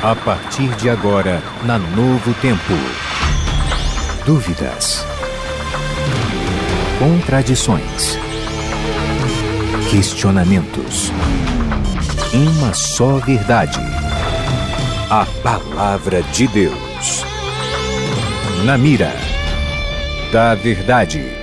A partir de agora, na Novo Tempo. Dúvidas. Contradições. Questionamentos. Uma só verdade. A Palavra de Deus. Na mira da verdade.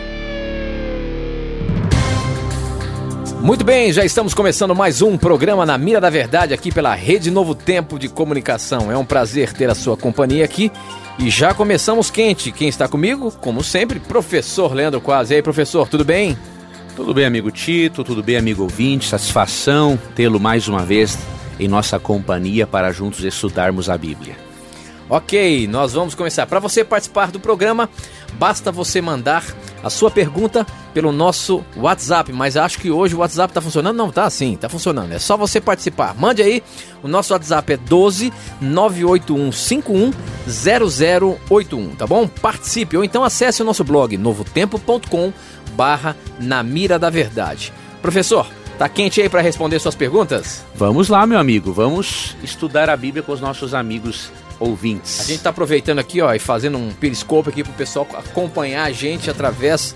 Muito bem, já estamos começando mais um programa na Mira da Verdade aqui pela Rede Novo Tempo de Comunicação. É um prazer ter a sua companhia aqui e já começamos quente. Quem está comigo, como sempre, professor Leandro Quase. E aí, professor, tudo bem? Tudo bem, amigo Tito, tudo bem, amigo ouvinte. Satisfação tê-lo mais uma vez em nossa companhia para juntos estudarmos a Bíblia. Ok, nós vamos começar. Para você participar do programa, basta você mandar a sua pergunta pelo nosso WhatsApp. Mas acho que hoje o WhatsApp está funcionando? Não, tá sim, tá funcionando. É só você participar. Mande aí. O nosso WhatsApp é 12 98151 0081, tá bom? Participe ou então acesse o nosso blog novotempo.com barra na mira da verdade. Professor, Tá quente aí para responder suas perguntas? Vamos lá, meu amigo. Vamos estudar a Bíblia com os nossos amigos ouvintes. A gente está aproveitando aqui, ó, e fazendo um periscope aqui para o pessoal acompanhar a gente através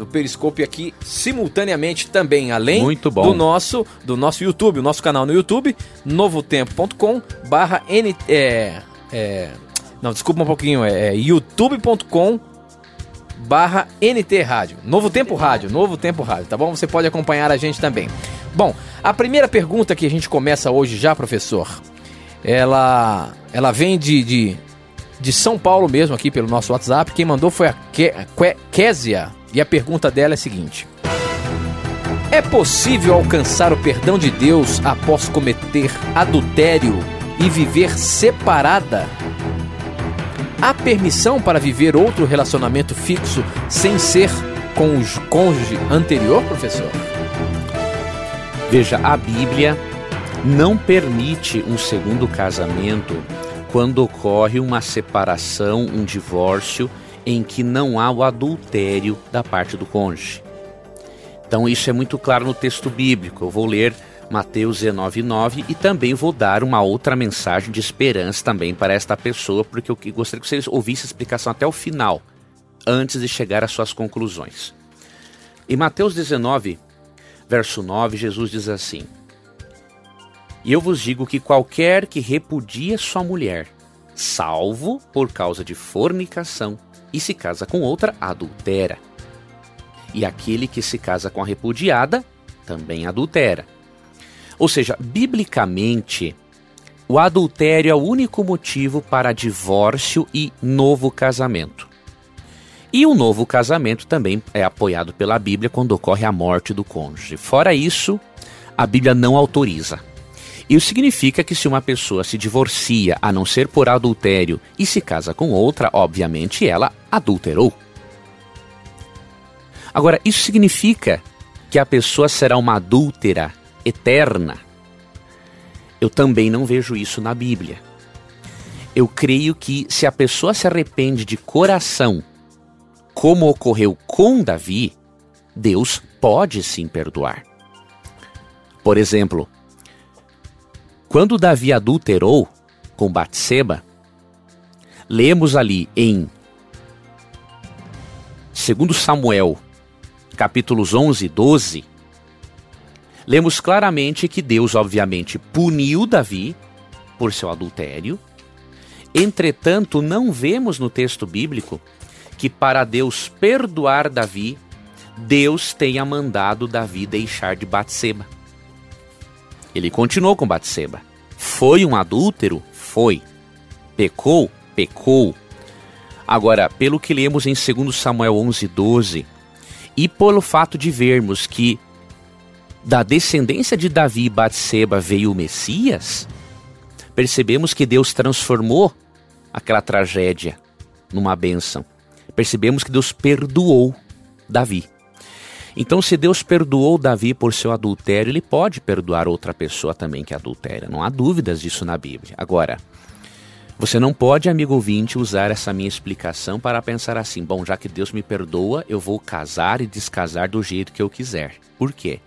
do Periscope aqui simultaneamente também, além do nosso do nosso YouTube, o nosso canal no YouTube, novotempo.com barra N, é, é, não, desculpa um pouquinho, é, é youtube.com barra NT Rádio, Novo Tempo Rádio, Novo Tempo Rádio, tá bom? Você pode acompanhar a gente também. Bom, a primeira pergunta que a gente começa hoje já, professor, ela, ela vem de, de, de São Paulo mesmo, aqui pelo nosso WhatsApp. Quem mandou foi a Ke, Késia. E a pergunta dela é a seguinte: É possível alcançar o perdão de Deus após cometer adultério e viver separada? Há permissão para viver outro relacionamento fixo sem ser com o cônjuge anterior, professor? Veja, a Bíblia não permite um segundo casamento quando ocorre uma separação, um divórcio, em que não há o adultério da parte do cônjuge. Então isso é muito claro no texto bíblico. Eu vou ler Mateus 19:9 e também vou dar uma outra mensagem de esperança também para esta pessoa, porque eu gostaria que vocês ouvissem a explicação até o final, antes de chegar às suas conclusões. Em Mateus 19, verso 9, Jesus diz assim: e eu vos digo que qualquer que repudia sua mulher, salvo por causa de fornicação, e se casa com outra, adultera. E aquele que se casa com a repudiada, também adultera. Ou seja, biblicamente, o adultério é o único motivo para divórcio e novo casamento. E o novo casamento também é apoiado pela Bíblia quando ocorre a morte do cônjuge. Fora isso, a Bíblia não autoriza. Isso significa que se uma pessoa se divorcia a não ser por adultério e se casa com outra, obviamente ela adulterou. Agora, isso significa que a pessoa será uma adúltera eterna? Eu também não vejo isso na Bíblia. Eu creio que se a pessoa se arrepende de coração, como ocorreu com Davi, Deus pode sim perdoar. Por exemplo, quando Davi adulterou com Batseba, lemos ali em 2 Samuel, capítulos 11 e 12, lemos claramente que Deus, obviamente, puniu Davi por seu adultério. Entretanto, não vemos no texto bíblico que para Deus perdoar Davi, Deus tenha mandado Davi deixar de Batseba. Ele continuou com Batseba. Foi um adúltero? Foi. Pecou? Pecou. Agora, pelo que lemos em 2 Samuel 11, 12, e pelo fato de vermos que da descendência de Davi e Batseba veio o Messias, percebemos que Deus transformou aquela tragédia numa bênção. Percebemos que Deus perdoou Davi. Então, se Deus perdoou Davi por seu adultério, ele pode perdoar outra pessoa também que adultera. Não há dúvidas disso na Bíblia. Agora, você não pode, amigo ouvinte, usar essa minha explicação para pensar assim: bom, já que Deus me perdoa, eu vou casar e descasar do jeito que eu quiser. Por quê?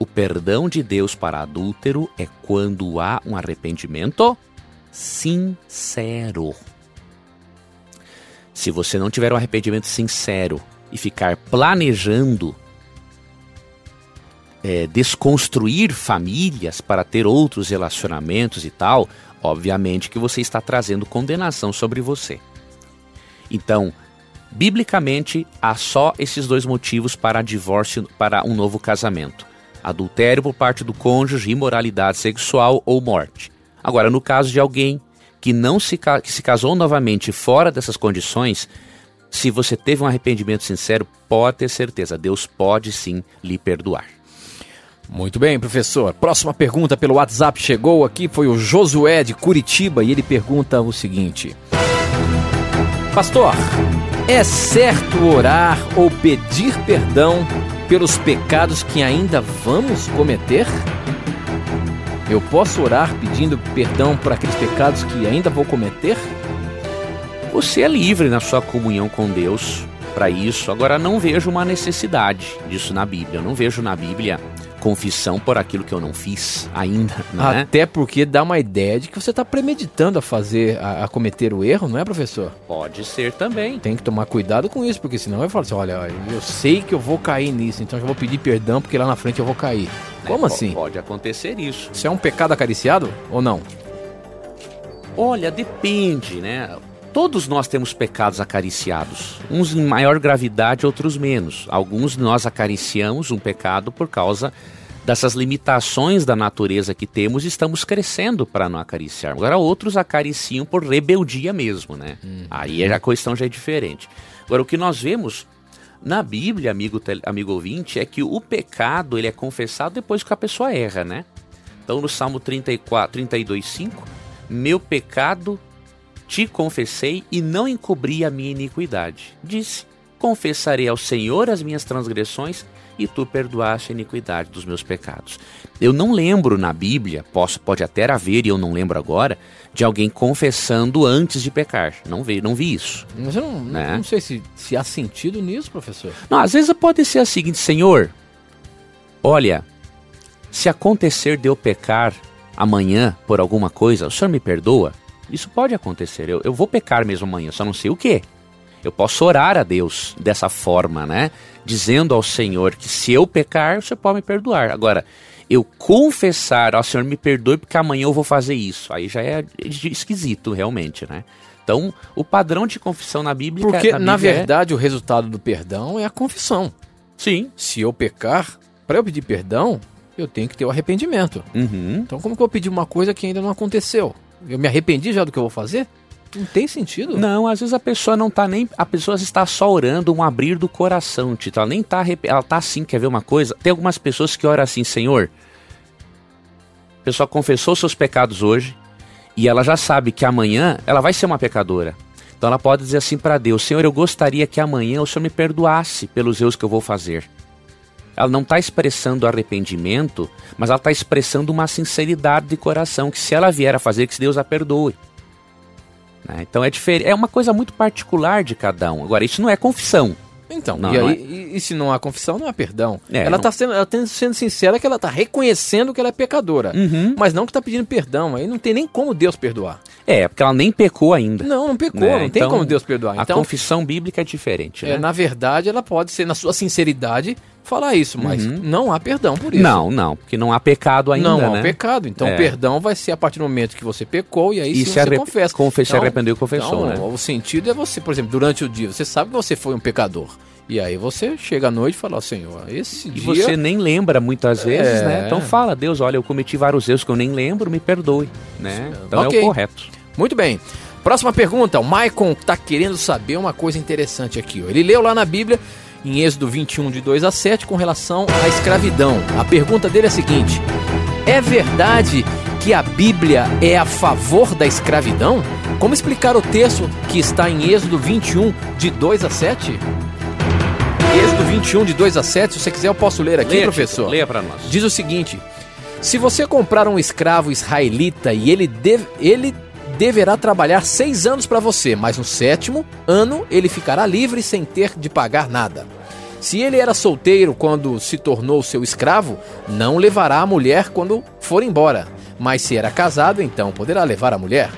O perdão de Deus para adúltero é quando há um arrependimento sincero. Se você não tiver um arrependimento sincero e ficar planejando é, desconstruir famílias para ter outros relacionamentos e tal, obviamente que você está trazendo condenação sobre você. Então, biblicamente, há só esses dois motivos para divórcio, para um novo casamento: adultério por parte do cônjuge, imoralidade sexual ou morte. Agora, no caso de alguém que não se, que se casou novamente fora dessas condições, se você teve um arrependimento sincero, pode ter certeza, Deus pode sim lhe perdoar. Muito bem, professor. Próxima pergunta pelo WhatsApp chegou aqui, foi o Josué de Curitiba e ele pergunta o seguinte: Pastor, é certo orar ou pedir perdão pelos pecados que ainda vamos cometer? Eu posso orar pedindo perdão por aqueles pecados que ainda vou cometer? Você é livre na sua comunhão com Deus para isso. Agora, não vejo uma necessidade disso na Bíblia. Eu não vejo na Bíblia confissão por aquilo que eu não fiz ainda. Né? Até porque dá uma ideia de que você está premeditando a fazer, a, a, cometer o erro, não é, professor? Pode ser também. Tem que tomar cuidado com isso, porque senão vai falar assim: olha, eu sei que eu vou cair nisso, então eu vou pedir perdão porque lá na frente eu vou cair. É, Como assim? Pode acontecer isso. Isso é um pecado acariciado ou não? Olha, depende, né? Todos nós temos pecados acariciados, uns em maior gravidade, outros menos. Alguns nós acariciamos um pecado por causa dessas limitações da natureza que temos, estamos crescendo para não acariciar. Agora outros acariciam por rebeldia mesmo, né? Uhum. Aí a questão já é diferente. Agora o que nós vemos na Bíblia, amigo, amigo ouvinte, é que o pecado ele é confessado depois que a pessoa erra, né? Então no Salmo 34, 32, 5, meu pecado te confessei e não encobri a minha iniquidade. Disse: Confessarei ao Senhor as minhas transgressões e tu perdoaste a iniquidade dos meus pecados. Eu não lembro na Bíblia, posso, pode até haver e eu não lembro agora, de alguém confessando antes de pecar. Não vi, não vi isso. Mas eu não, né? não sei se, se há sentido nisso, professor. Não, às vezes pode ser a seguinte, Senhor, olha, se acontecer de eu pecar amanhã por alguma coisa, o Senhor me perdoa? Isso pode acontecer. Eu, eu vou pecar mesmo amanhã, só não sei o que. Eu posso orar a Deus dessa forma, né? Dizendo ao Senhor que se eu pecar, o Senhor pode me perdoar. Agora, eu confessar, ó Senhor, me perdoe porque amanhã eu vou fazer isso. Aí já é esquisito, realmente, né? Então, o padrão de confissão na Bíblia. Porque, na, Bíblia na é verdade, é... o resultado do perdão é a confissão. Sim. Se eu pecar, para eu pedir perdão, eu tenho que ter o arrependimento. Uhum. Então, como que eu pedir uma coisa que ainda não aconteceu? Eu me arrependi já do que eu vou fazer? Não tem sentido. Não, às vezes a pessoa não tá nem. A pessoa está só orando um abrir do coração, Tito. Ela nem tá. Ela tá assim, quer ver uma coisa? Tem algumas pessoas que oram assim, Senhor. A pessoa confessou seus pecados hoje e ela já sabe que amanhã ela vai ser uma pecadora. Então ela pode dizer assim para Deus: Senhor, eu gostaria que amanhã o Senhor me perdoasse pelos erros que eu vou fazer ela não está expressando arrependimento, mas ela está expressando uma sinceridade de coração, que se ela vier a fazer, que Deus a perdoe. Né? Então é diferente, é uma coisa muito particular de cada um. Agora, isso não é confissão. Então, não, e, aí, é. e, e, se não há confissão, não há perdão. É, ela está sendo, ela tá sendo sincera que ela está reconhecendo que ela é pecadora, uhum. mas não que está pedindo perdão. Aí não tem nem como Deus perdoar. É, porque ela nem pecou ainda. Não, não pecou, né? não tem então, como Deus perdoar. Então, a confissão bíblica é diferente. É, né? na verdade, ela pode ser, na sua sinceridade, falar isso, mas uhum. não há perdão por isso. Não, não, porque não há pecado ainda. Não há né? pecado. Então, é. perdão vai ser a partir do momento que você pecou e aí e sim você confessa. Confessa, então, arrependeu e confessou, então, né? O sentido é você, por exemplo, durante o dia, você sabe que você foi um pecador. E aí você chega à noite e fala, Senhor, esse e dia... você nem lembra muitas vezes, é... né? Então fala, Deus, olha, eu cometi vários erros que eu nem lembro, me perdoe, né? Então okay. é o correto. Muito bem. Próxima pergunta, o Maicon está querendo saber uma coisa interessante aqui. Ele leu lá na Bíblia, em Êxodo 21, de 2 a 7, com relação à escravidão. A pergunta dele é a seguinte: É verdade que a Bíblia é a favor da escravidão? Como explicar o texto que está em Êxodo 21, de 2 a 7? Êxodo 21, de 2 a 7, se você quiser eu posso ler aqui, leia, professor. Leia para nós. Diz o seguinte: Se você comprar um escravo israelita e ele, deve, ele deverá trabalhar seis anos para você, mas no sétimo ano ele ficará livre sem ter de pagar nada. Se ele era solteiro quando se tornou seu escravo, não levará a mulher quando for embora, mas se era casado, então poderá levar a mulher.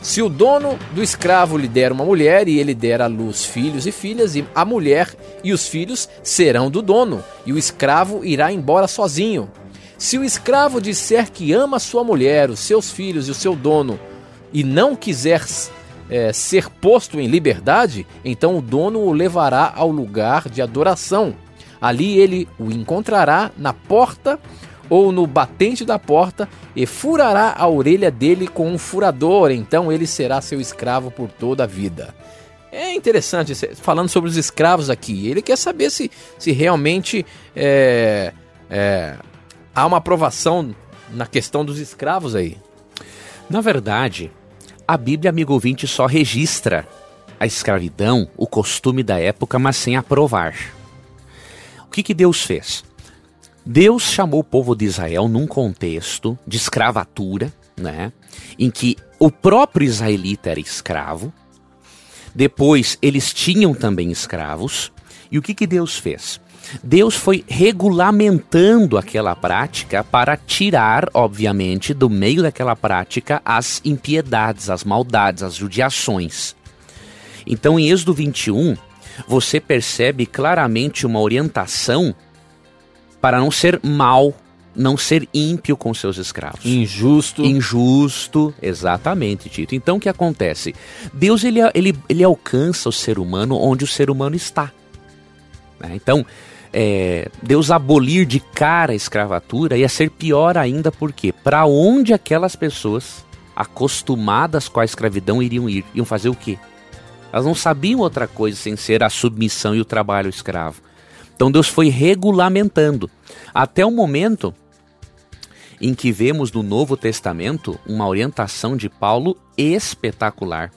Se o dono do escravo lhe der uma mulher e ele der à luz filhos e filhas, e a mulher e os filhos serão do dono, e o escravo irá embora sozinho. Se o escravo disser que ama sua mulher, os seus filhos e o seu dono, e não quiser é, ser posto em liberdade, então o dono o levará ao lugar de adoração. Ali ele o encontrará na porta ou no batente da porta e furará a orelha dele com um furador, então ele será seu escravo por toda a vida. É interessante, falando sobre os escravos aqui, ele quer saber se, se realmente é, é, há uma aprovação na questão dos escravos aí. Na verdade, a Bíblia, amigo ouvinte, só registra a escravidão, o costume da época, mas sem aprovar. O que, que Deus fez? Deus chamou o povo de Israel num contexto de escravatura, né? Em que o próprio israelita era escravo. Depois eles tinham também escravos. E o que, que Deus fez? Deus foi regulamentando aquela prática para tirar, obviamente, do meio daquela prática as impiedades, as maldades, as judiações. Então, em Êxodo 21, você percebe claramente uma orientação para não ser mal, não ser ímpio com seus escravos. Injusto. Injusto, exatamente, Tito. Então o que acontece? Deus ele, ele, ele alcança o ser humano onde o ser humano está. Né? Então, é, Deus abolir de cara a escravatura ia ser pior ainda, porque para onde aquelas pessoas acostumadas com a escravidão iriam ir? Iam fazer o quê? Elas não sabiam outra coisa sem ser a submissão e o trabalho escravo. Então Deus foi regulamentando até o momento em que vemos no Novo Testamento uma orientação de Paulo espetacular,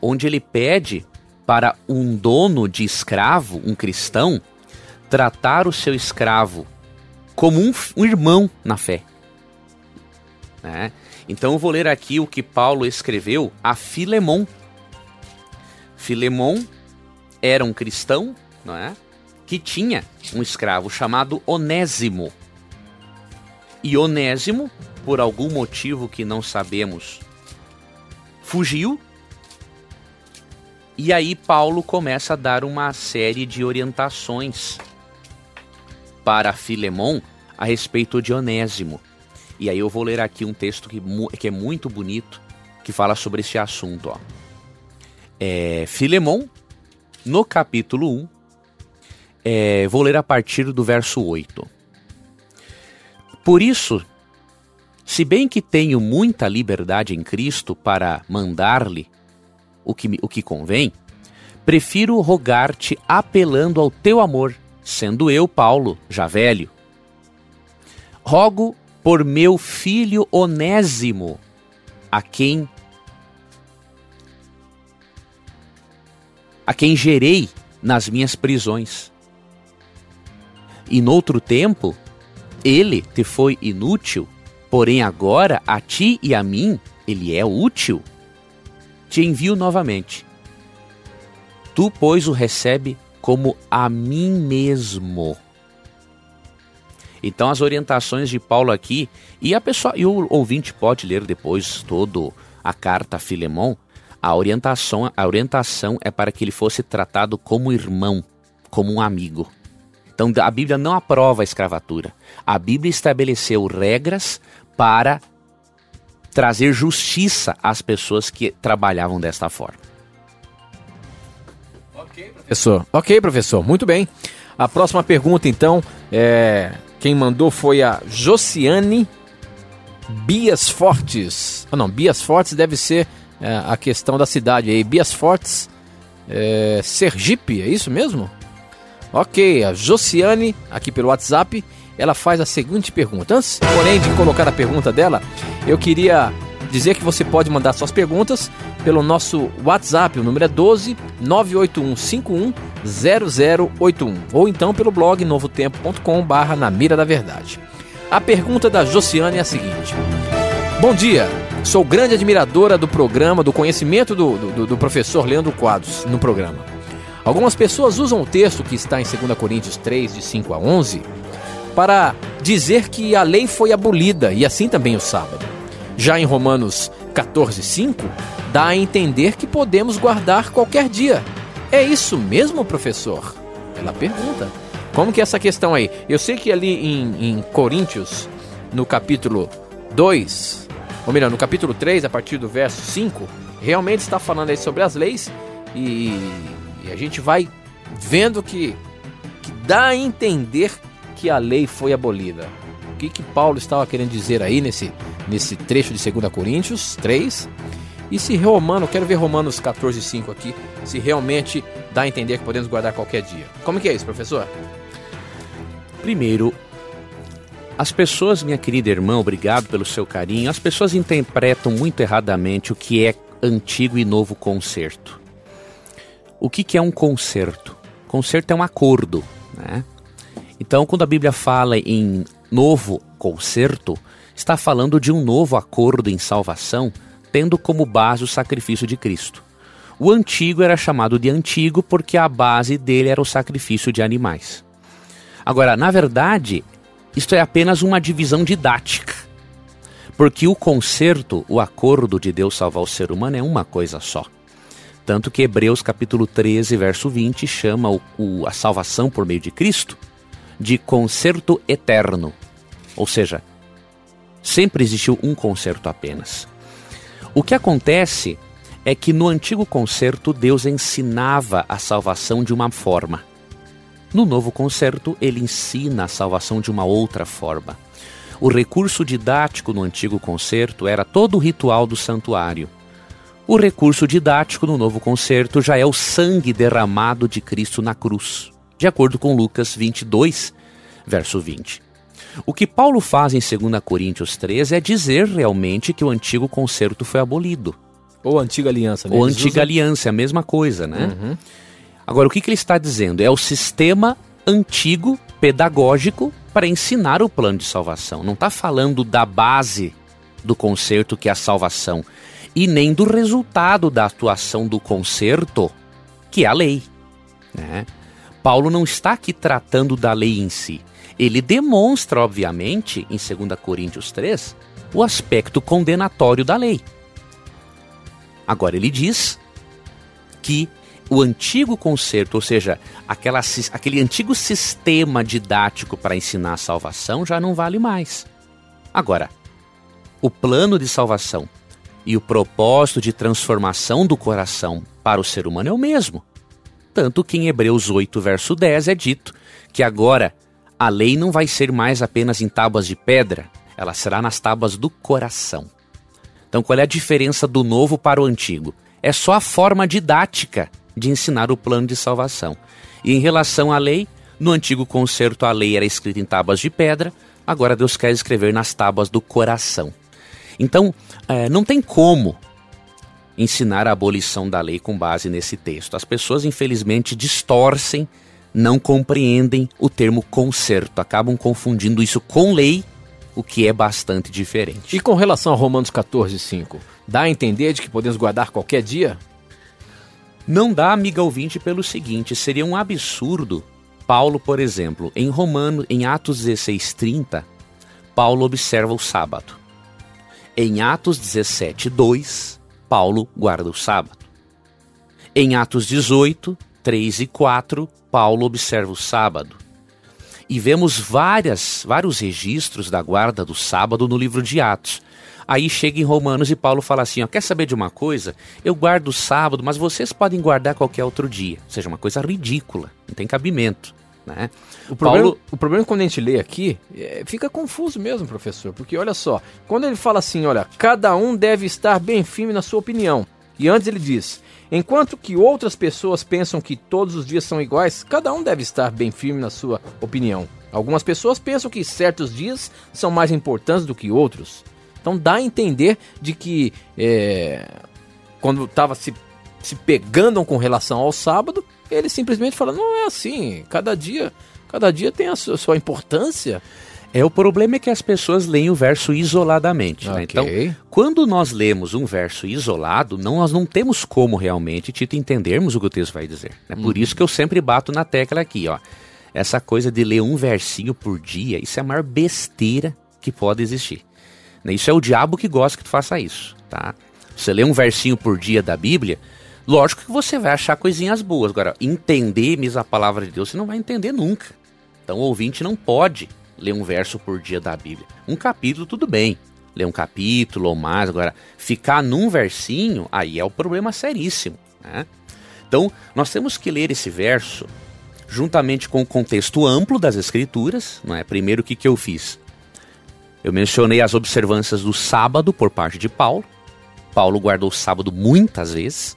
onde ele pede para um dono de escravo, um cristão, tratar o seu escravo como um, um irmão na fé. Né? Então eu vou ler aqui o que Paulo escreveu a Filemon. Filemon era um cristão, não é? que tinha um escravo chamado Onésimo. E Onésimo, por algum motivo que não sabemos, fugiu. E aí Paulo começa a dar uma série de orientações para Filemon a respeito de Onésimo. E aí eu vou ler aqui um texto que, que é muito bonito, que fala sobre esse assunto. Ó. É, Filemon, no capítulo 1, é, vou ler a partir do verso 8. Por isso, se bem que tenho muita liberdade em Cristo para mandar-lhe o que, o que convém, prefiro rogar-te apelando ao teu amor, sendo eu, Paulo, já velho. Rogo por meu filho Onésimo, a quem a quem gerei nas minhas prisões e noutro tempo, ele te foi inútil, porém agora a ti e a mim ele é útil. Te envio novamente. Tu, pois, o recebe como a mim mesmo. Então as orientações de Paulo aqui, e a pessoa, e o ouvinte pode ler depois todo a carta a Filemão, a orientação, a orientação é para que ele fosse tratado como irmão, como um amigo. Então a Bíblia não aprova a escravatura. A Bíblia estabeleceu regras para trazer justiça às pessoas que trabalhavam desta forma. Ok, professor. Ok, professor. Muito bem. A próxima pergunta, então, é... quem mandou foi a Josiane Bias Fortes. Ah, não, Bias Fortes deve ser é, a questão da cidade aí. Bias Fortes, é... Sergipe, é isso mesmo? Ok, a Josiane, aqui pelo WhatsApp, ela faz a seguinte pergunta. Antes, porém, de colocar a pergunta dela, eu queria dizer que você pode mandar suas perguntas pelo nosso WhatsApp, o número é 12 98151 0081 ou então pelo blog novotempo.com barra na mira da verdade. A pergunta da Josiane é a seguinte: Bom dia, sou grande admiradora do programa, do conhecimento do, do, do professor Leandro Quadros no programa. Algumas pessoas usam o texto que está em 2 Coríntios 3, de 5 a 11, para dizer que a lei foi abolida e assim também o sábado. Já em Romanos 14:5, dá a entender que podemos guardar qualquer dia. É isso mesmo, professor? Ela pergunta. Como que é essa questão aí? Eu sei que ali em, em Coríntios, no capítulo 2, ou melhor, no capítulo 3, a partir do verso 5, realmente está falando aí sobre as leis e, e a gente vai vendo que, que dá a entender que a lei foi abolida. Que, que Paulo estava querendo dizer aí nesse, nesse trecho de 2 Coríntios 3? E se Romano, quero ver Romanos 14, 5 aqui, se realmente dá a entender que podemos guardar qualquer dia. Como que é isso, professor? Primeiro, as pessoas, minha querida irmã, obrigado pelo seu carinho, as pessoas interpretam muito erradamente o que é antigo e novo concerto. O que, que é um concerto? Concerto é um acordo, né? Então, quando a Bíblia fala em novo concerto, está falando de um novo acordo em salvação tendo como base o sacrifício de Cristo. O antigo era chamado de antigo porque a base dele era o sacrifício de animais. Agora, na verdade, isto é apenas uma divisão didática. Porque o conserto, o acordo de Deus salvar o ser humano é uma coisa só. Tanto que Hebreus capítulo 13, verso 20, chama o, o, a salvação por meio de Cristo de conserto eterno. Ou seja, sempre existiu um conserto apenas. O que acontece é que no antigo concerto Deus ensinava a salvação de uma forma. No novo concerto, ele ensina a salvação de uma outra forma. O recurso didático no antigo concerto era todo o ritual do santuário. O recurso didático no novo concerto já é o sangue derramado de Cristo na cruz, de acordo com Lucas 22, verso 20. O que Paulo faz em 2 Coríntios 13 é dizer realmente que o antigo concerto foi abolido. Ou antiga aliança, né? Ou antiga usa... aliança, é a mesma coisa, né? Uhum. Agora, o que, que ele está dizendo? É o sistema antigo, pedagógico, para ensinar o plano de salvação. Não está falando da base do concerto, que é a salvação, e nem do resultado da atuação do concerto, que é a lei. Né? Paulo não está aqui tratando da lei em si. Ele demonstra, obviamente, em 2 Coríntios 3, o aspecto condenatório da lei. Agora, ele diz que o antigo concerto, ou seja, aquela, aquele antigo sistema didático para ensinar a salvação, já não vale mais. Agora, o plano de salvação e o propósito de transformação do coração para o ser humano é o mesmo. Tanto que em Hebreus 8, verso 10 é dito que agora a lei não vai ser mais apenas em tábuas de pedra, ela será nas tábuas do coração. Então, qual é a diferença do novo para o antigo? É só a forma didática de ensinar o plano de salvação. E em relação à lei, no antigo concerto a lei era escrita em tábuas de pedra, agora Deus quer escrever nas tábuas do coração. Então, é, não tem como ensinar a abolição da lei com base nesse texto. As pessoas, infelizmente, distorcem não compreendem o termo conserto, acabam confundindo isso com lei, o que é bastante diferente. E com relação a Romanos 14, 5, dá a entender de que podemos guardar qualquer dia? Não dá, amiga ouvinte, pelo seguinte: seria um absurdo. Paulo, por exemplo, em Romano, em Atos 16, 30, Paulo observa o sábado. Em Atos 17, 2, Paulo guarda o sábado. Em Atos 18, 3 e 4, Paulo observa o sábado. E vemos várias, vários registros da guarda do sábado no livro de Atos. Aí chega em Romanos e Paulo fala assim: ó, quer saber de uma coisa? Eu guardo o sábado, mas vocês podem guardar qualquer outro dia. Ou seja, uma coisa ridícula, não tem cabimento. Né? O, problema, Paulo... o problema é quando a gente lê aqui, é, fica confuso mesmo, professor, porque olha só, quando ele fala assim, olha, cada um deve estar bem firme na sua opinião. E antes ele diz: Enquanto que outras pessoas pensam que todos os dias são iguais, cada um deve estar bem firme na sua opinião. Algumas pessoas pensam que certos dias são mais importantes do que outros. Então dá a entender de que é, quando estava se, se pegando com relação ao sábado, ele simplesmente fala, não é assim, cada dia, cada dia tem a sua, sua importância. É, o problema é que as pessoas leem o verso isoladamente. Né? Okay. Né? Então, quando nós lemos um verso isolado, não, nós não temos como realmente, Tito, entendermos o que o texto vai dizer. É né? por uhum. isso que eu sempre bato na tecla aqui, ó. Essa coisa de ler um versinho por dia, isso é a maior besteira que pode existir. Isso é o diabo que gosta que tu faça isso, tá? Você lê um versinho por dia da Bíblia, lógico que você vai achar coisinhas boas. Agora, entender mesmo a palavra de Deus, você não vai entender nunca. Então, o ouvinte não pode ler um verso por dia da Bíblia. Um capítulo, tudo bem. Ler um capítulo ou mais. Agora, ficar num versinho, aí é o problema seríssimo. Né? Então, nós temos que ler esse verso juntamente com o contexto amplo das Escrituras. Não é? Primeiro, o que, que eu fiz? Eu mencionei as observâncias do sábado por parte de Paulo. Paulo guardou o sábado muitas vezes.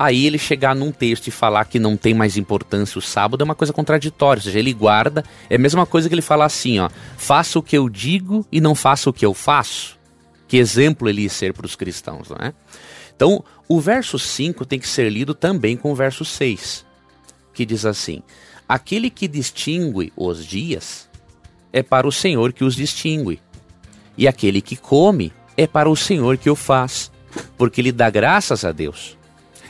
Aí ele chegar num texto e falar que não tem mais importância o sábado é uma coisa contraditória. Ou seja, ele guarda. É a mesma coisa que ele falar assim, ó. Faça o que eu digo e não faça o que eu faço. Que exemplo ele ia ser para os cristãos, não é? Então, o verso 5 tem que ser lido também com o verso 6, que diz assim: Aquele que distingue os dias é para o Senhor que os distingue, e aquele que come é para o Senhor que o faz, porque ele dá graças a Deus.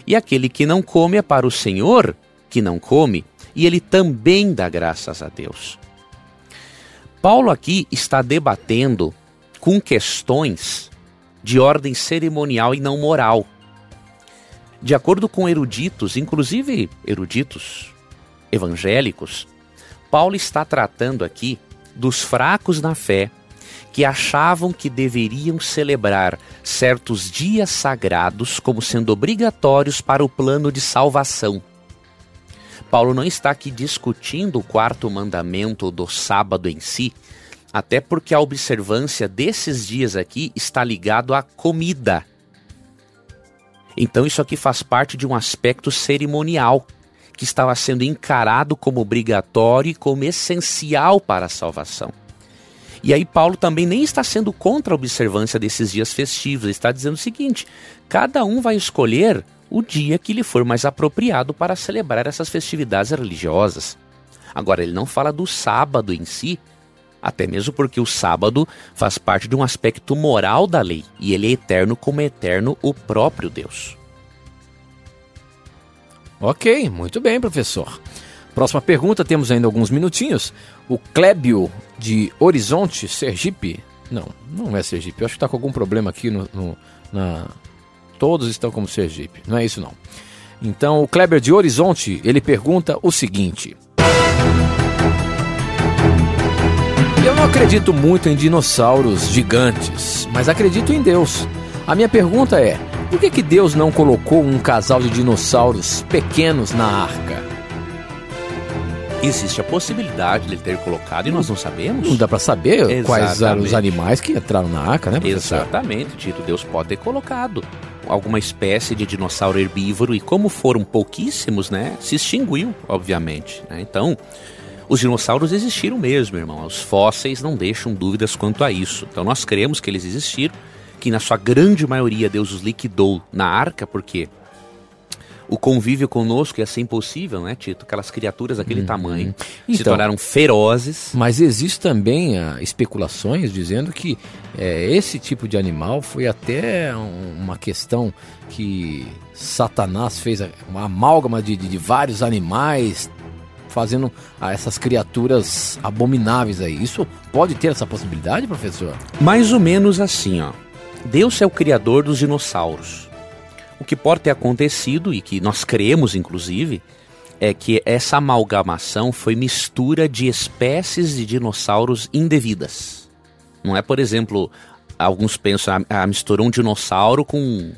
E aquele que não come é para o Senhor que não come, e ele também dá graças a Deus. Paulo aqui está debatendo com questões de ordem cerimonial e não moral. De acordo com eruditos, inclusive eruditos evangélicos, Paulo está tratando aqui dos fracos na fé que achavam que deveriam celebrar certos dias sagrados como sendo obrigatórios para o plano de salvação. Paulo não está aqui discutindo o quarto mandamento do sábado em si, até porque a observância desses dias aqui está ligado à comida. Então isso aqui faz parte de um aspecto cerimonial que estava sendo encarado como obrigatório e como essencial para a salvação. E aí Paulo também nem está sendo contra a observância desses dias festivos, ele está dizendo o seguinte: cada um vai escolher o dia que lhe for mais apropriado para celebrar essas festividades religiosas. Agora, ele não fala do sábado em si, até mesmo porque o sábado faz parte de um aspecto moral da lei e ele é eterno como é eterno o próprio Deus. Ok, muito bem, professor. Próxima pergunta, temos ainda alguns minutinhos. O Clébio de Horizonte, Sergipe. Não, não é Sergipe. Eu acho que está com algum problema aqui no, no, na. Todos estão como Sergipe. Não é isso não. Então, o Kleber de Horizonte, ele pergunta o seguinte: Eu não acredito muito em dinossauros gigantes, mas acredito em Deus. A minha pergunta é: por que, que Deus não colocou um casal de dinossauros pequenos na arca? Existe a possibilidade de ele ter colocado e nós não sabemos? Não dá para saber Exatamente. quais eram os animais que entraram na arca, né, professor? Exatamente, Tito. Deus pode ter colocado alguma espécie de dinossauro herbívoro e como foram pouquíssimos, né, se extinguiu, obviamente. Né? Então, os dinossauros existiram mesmo, irmão. Os fósseis não deixam dúvidas quanto a isso. Então, nós cremos que eles existiram, que na sua grande maioria Deus os liquidou na arca, porque o convívio conosco ia ser impossível, né, Tito? Aquelas criaturas daquele uhum. tamanho então, se tornaram ferozes. Mas existe também ah, especulações dizendo que é, esse tipo de animal foi até um, uma questão que Satanás fez uma amálgama de, de, de vários animais fazendo essas criaturas abomináveis aí. Isso pode ter essa possibilidade, professor? Mais ou menos assim, ó. Deus é o criador dos dinossauros. O que pode ter acontecido, e que nós cremos inclusive, é que essa amalgamação foi mistura de espécies de dinossauros indevidas. Não é, por exemplo, alguns pensam, ah, misturou um dinossauro com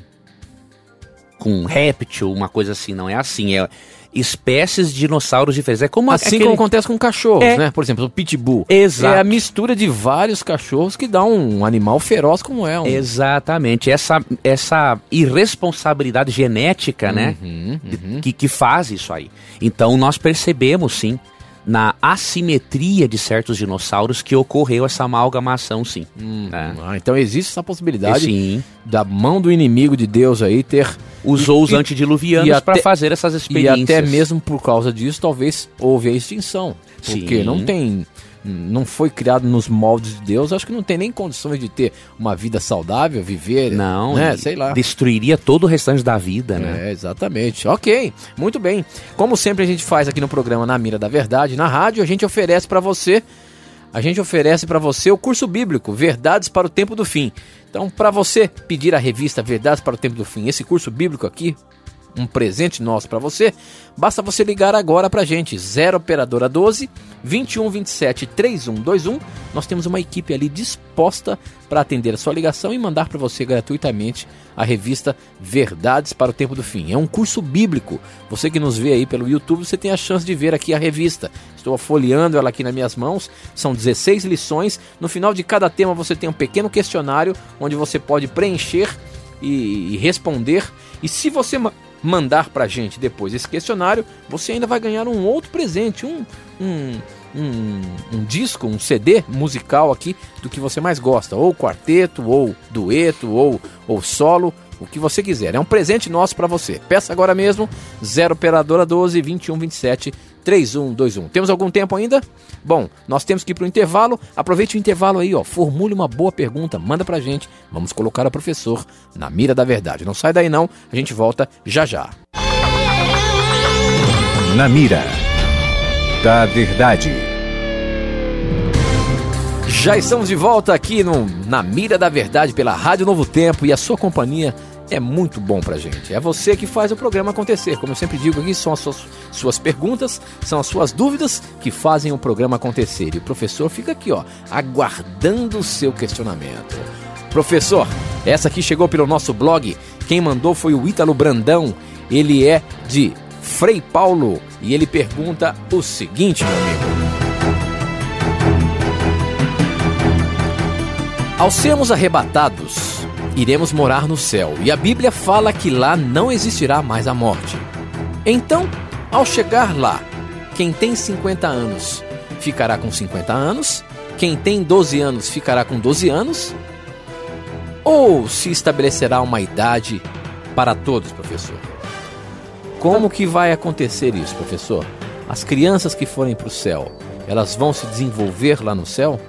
com um réptil, uma coisa assim, não é assim, é espécies de dinossauros diferentes. É como assim aquele... como acontece com cachorros, é. né? Por exemplo, o pitbull. Exato. É a mistura de vários cachorros que dá um animal feroz como é. Um... Exatamente. Essa, essa irresponsabilidade genética, né? Uhum, uhum. Que, que faz isso aí. Então nós percebemos, sim, na assimetria de certos dinossauros que ocorreu essa amalgamação, sim. Hum, é. ah, então existe essa possibilidade sim. da mão do inimigo de Deus aí ter usou os antediluvianos para fazer essas experiências. E até mesmo por causa disso, talvez houve a extinção. Porque sim. não tem não foi criado nos moldes de Deus, acho que não tem nem condições de ter uma vida saudável, viver. Não, né? sei lá. Destruiria todo o restante da vida, né? É, exatamente. Ok, muito bem. Como sempre a gente faz aqui no programa Na Mira da Verdade, na rádio, a gente oferece para você a gente oferece para você o curso bíblico Verdades para o Tempo do Fim. Então, para você pedir a revista Verdades para o Tempo do Fim, esse curso bíblico aqui, um presente nosso para você, basta você ligar agora para a gente, 0 operadora 12 2127 3121. Nós temos uma equipe ali disposta para atender a sua ligação e mandar para você gratuitamente a revista Verdades para o Tempo do Fim. É um curso bíblico. Você que nos vê aí pelo YouTube, você tem a chance de ver aqui a revista. Estou folheando ela aqui nas minhas mãos. São 16 lições. No final de cada tema você tem um pequeno questionário onde você pode preencher e, responder. E se você mandar para a gente depois esse questionário, você ainda vai ganhar um outro presente, um, um, um, um, disco, um CD musical aqui do que você mais gosta, ou quarteto, ou dueto, ou, ou solo, o que você quiser. É um presente nosso para você. Peça agora mesmo, 0 operadora 12 21 27 3121. Temos algum tempo ainda? Bom, nós temos que ir para o intervalo. Aproveite o intervalo aí, ó. Formule uma boa pergunta, manda para a gente. Vamos colocar o professor na mira da verdade. Não sai daí não, a gente volta já já. Na mira da verdade. Já estamos de volta aqui no Na Mira da Verdade pela Rádio Novo Tempo e a sua companhia é muito bom pra gente. É você que faz o programa acontecer. Como eu sempre digo aqui, são as suas, suas perguntas, são as suas dúvidas que fazem o programa acontecer. E o professor fica aqui, ó, aguardando o seu questionamento. Professor, essa aqui chegou pelo nosso blog. Quem mandou foi o Ítalo Brandão. Ele é de Frei Paulo e ele pergunta o seguinte, meu amigo. Ao sermos arrebatados, iremos morar no céu, e a Bíblia fala que lá não existirá mais a morte. Então, ao chegar lá, quem tem 50 anos ficará com 50 anos, quem tem 12 anos ficará com 12 anos, ou se estabelecerá uma idade para todos, professor? Como que vai acontecer isso, professor? As crianças que forem para o céu, elas vão se desenvolver lá no céu?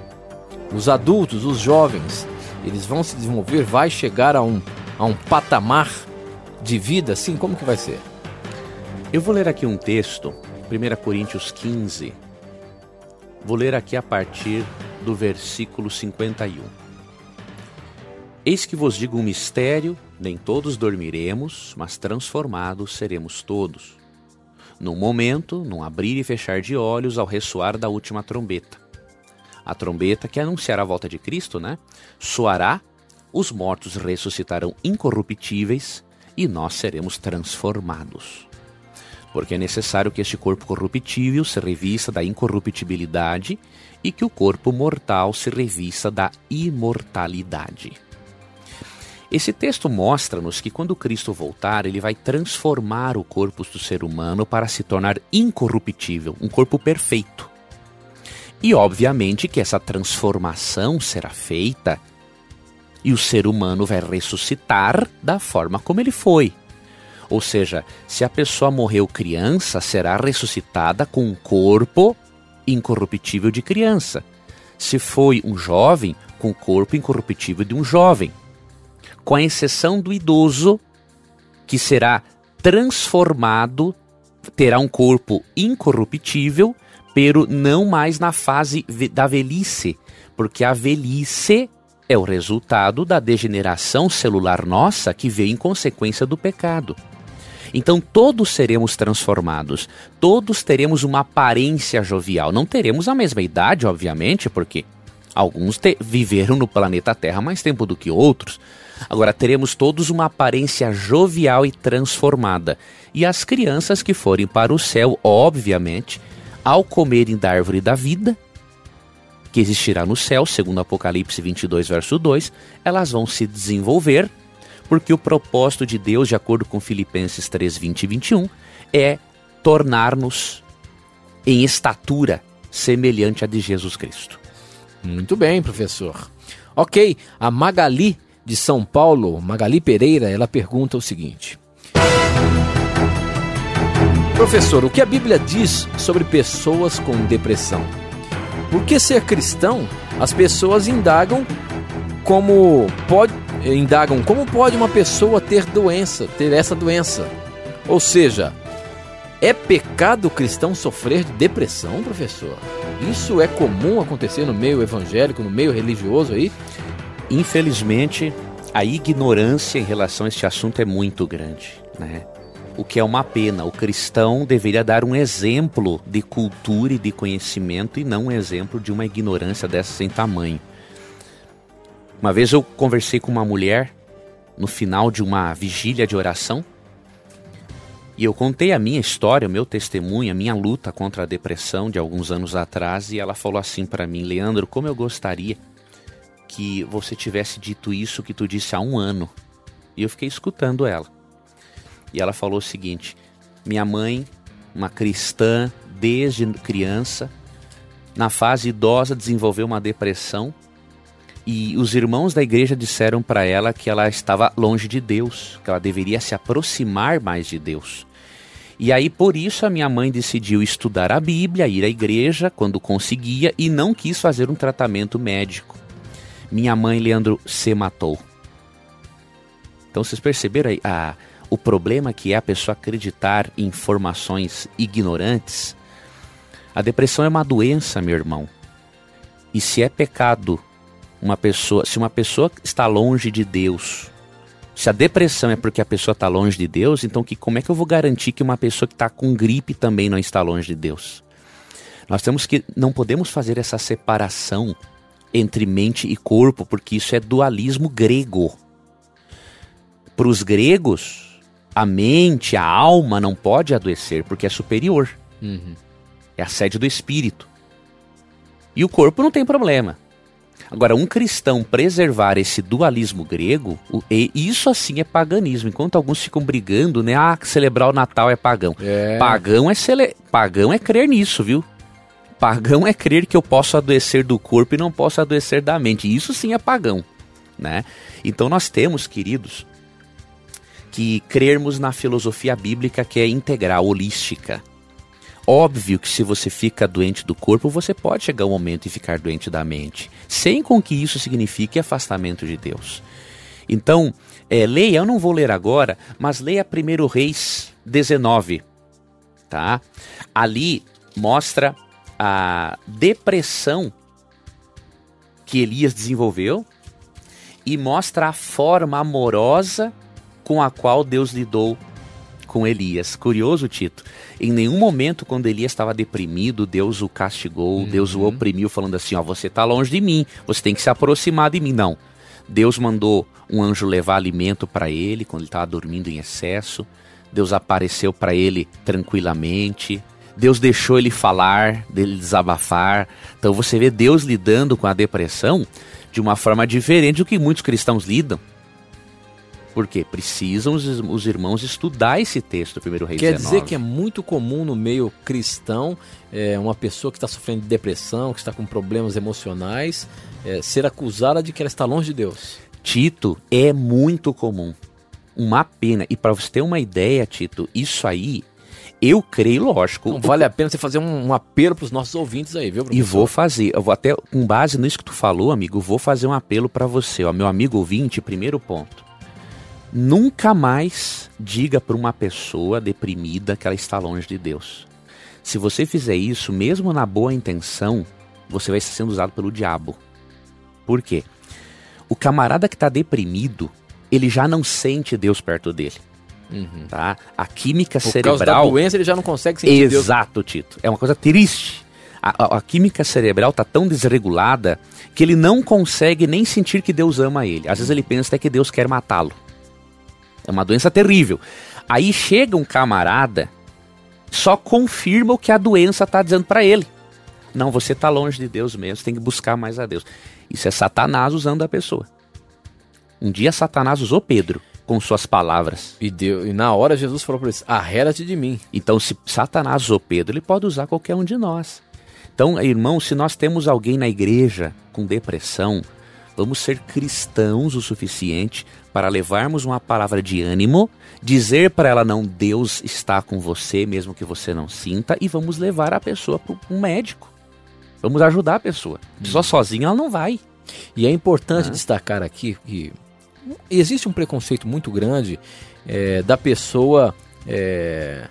Os adultos, os jovens, eles vão se desenvolver, vai chegar a um, a um patamar de vida assim? Como que vai ser? Eu vou ler aqui um texto, 1 Coríntios 15. Vou ler aqui a partir do versículo 51. Eis que vos digo um mistério: nem todos dormiremos, mas transformados seremos todos. Num momento, num abrir e fechar de olhos, ao ressoar da última trombeta a trombeta que anunciará a volta de Cristo, né? Soará, os mortos ressuscitarão incorruptíveis e nós seremos transformados. Porque é necessário que este corpo corruptível se revista da incorruptibilidade e que o corpo mortal se revista da imortalidade. Esse texto mostra-nos que quando Cristo voltar, ele vai transformar o corpo do ser humano para se tornar incorruptível, um corpo perfeito. E obviamente que essa transformação será feita e o ser humano vai ressuscitar da forma como ele foi. Ou seja, se a pessoa morreu criança, será ressuscitada com um corpo incorruptível de criança. Se foi um jovem, com o corpo incorruptível de um jovem. Com a exceção do idoso, que será transformado, terá um corpo incorruptível pero não mais na fase da velhice, porque a velhice é o resultado da degeneração celular nossa que veio em consequência do pecado. Então todos seremos transformados, todos teremos uma aparência jovial. Não teremos a mesma idade, obviamente, porque alguns viveram no planeta Terra mais tempo do que outros. Agora teremos todos uma aparência jovial e transformada. E as crianças que forem para o céu, obviamente, ao comerem da árvore da vida, que existirá no céu, segundo Apocalipse 22, verso 2, elas vão se desenvolver, porque o propósito de Deus, de acordo com Filipenses 3, 20 e 21, é tornar-nos em estatura semelhante a de Jesus Cristo. Muito bem, professor. Ok, a Magali de São Paulo, Magali Pereira, ela pergunta o seguinte: Professor, o que a Bíblia diz sobre pessoas com depressão? Por que ser cristão, as pessoas indagam como pode indagam como pode uma pessoa ter doença, ter essa doença? Ou seja, É pecado o cristão sofrer de depressão, professor? Isso é comum acontecer no meio evangélico, no meio religioso aí? Infelizmente, a ignorância em relação a este assunto é muito grande, né? O que é uma pena. O cristão deveria dar um exemplo de cultura e de conhecimento e não um exemplo de uma ignorância dessa sem tamanho. Uma vez eu conversei com uma mulher no final de uma vigília de oração e eu contei a minha história, o meu testemunho, a minha luta contra a depressão de alguns anos atrás e ela falou assim para mim, Leandro, como eu gostaria que você tivesse dito isso que tu disse há um ano. E eu fiquei escutando ela. E ela falou o seguinte: minha mãe, uma cristã desde criança, na fase idosa desenvolveu uma depressão e os irmãos da igreja disseram para ela que ela estava longe de Deus, que ela deveria se aproximar mais de Deus. E aí por isso a minha mãe decidiu estudar a Bíblia, ir à igreja quando conseguia e não quis fazer um tratamento médico. Minha mãe, Leandro, se matou. Então vocês perceberam aí a, o problema que é a pessoa acreditar em informações ignorantes? A depressão é uma doença, meu irmão. E se é pecado uma pessoa, se uma pessoa está longe de Deus, se a depressão é porque a pessoa está longe de Deus, então que, como é que eu vou garantir que uma pessoa que está com gripe também não está longe de Deus? Nós temos que não podemos fazer essa separação entre mente e corpo, porque isso é dualismo grego. Para os gregos, a mente, a alma não pode adoecer porque é superior. Uhum. É a sede do espírito. E o corpo não tem problema. Agora, um cristão preservar esse dualismo grego, isso assim é paganismo. Enquanto alguns ficam brigando, né? Ah, celebrar o Natal é pagão. É. Pagão, é cele... pagão é crer nisso, viu? Pagão é crer que eu posso adoecer do corpo e não posso adoecer da mente. Isso sim é pagão, né? Então nós temos, queridos, que crermos na filosofia bíblica que é integral, holística. Óbvio que se você fica doente do corpo, você pode chegar um momento e ficar doente da mente, sem com que isso signifique afastamento de Deus. Então, é, leia, eu não vou ler agora, mas leia 1 Reis 19, tá? Ali mostra a depressão que Elias desenvolveu e mostra a forma amorosa com a qual Deus lidou com Elias. Curioso, Tito. Em nenhum momento, quando Elias estava deprimido, Deus o castigou, uhum. Deus o oprimiu, falando assim: Ó, você está longe de mim, você tem que se aproximar de mim. Não. Deus mandou um anjo levar alimento para ele quando ele estava dormindo em excesso. Deus apareceu para ele tranquilamente. Deus deixou ele falar, dele desabafar. Então você vê Deus lidando com a depressão de uma forma diferente do que muitos cristãos lidam. Porque precisam os, os irmãos estudar esse texto, primeiro rei Quer 19. dizer que é muito comum no meio cristão é, uma pessoa que está sofrendo de depressão, que está com problemas emocionais, é, ser acusada de que ela está longe de Deus. Tito, é muito comum. Uma pena. E para você ter uma ideia, Tito, isso aí eu creio, lógico. Não vale a pena você fazer um, um apelo para os nossos ouvintes aí, viu, professor? E vou fazer. Eu vou até, com base nisso que tu falou, amigo, vou fazer um apelo para você. Ó, meu amigo ouvinte, primeiro ponto. Nunca mais diga para uma pessoa deprimida que ela está longe de Deus. Se você fizer isso, mesmo na boa intenção, você vai estar sendo usado pelo diabo. Por quê? O camarada que está deprimido, ele já não sente Deus perto dele. Uhum. Tá? A química Por cerebral. Por causa da doença, ele já não consegue sentir Exato, Deus. Tito. É uma coisa triste. A, a, a química cerebral está tão desregulada que ele não consegue nem sentir que Deus ama ele. Às vezes ele pensa até que Deus quer matá-lo. É uma doença terrível. Aí chega um camarada, só confirma o que a doença está dizendo para ele. Não, você está longe de Deus mesmo, tem que buscar mais a Deus. Isso é Satanás usando a pessoa. Um dia Satanás usou Pedro com suas palavras. E, deu, e na hora Jesus falou para eles: arrela-te de mim. Então, se Satanás usou Pedro, ele pode usar qualquer um de nós. Então, irmão, se nós temos alguém na igreja com depressão, vamos ser cristãos o suficiente para levarmos uma palavra de ânimo, dizer para ela não, Deus está com você, mesmo que você não sinta, e vamos levar a pessoa para um médico. Vamos ajudar a pessoa. Hum. Só sozinha ela não vai. E é importante ah. destacar aqui que existe um preconceito muito grande é, da pessoa é,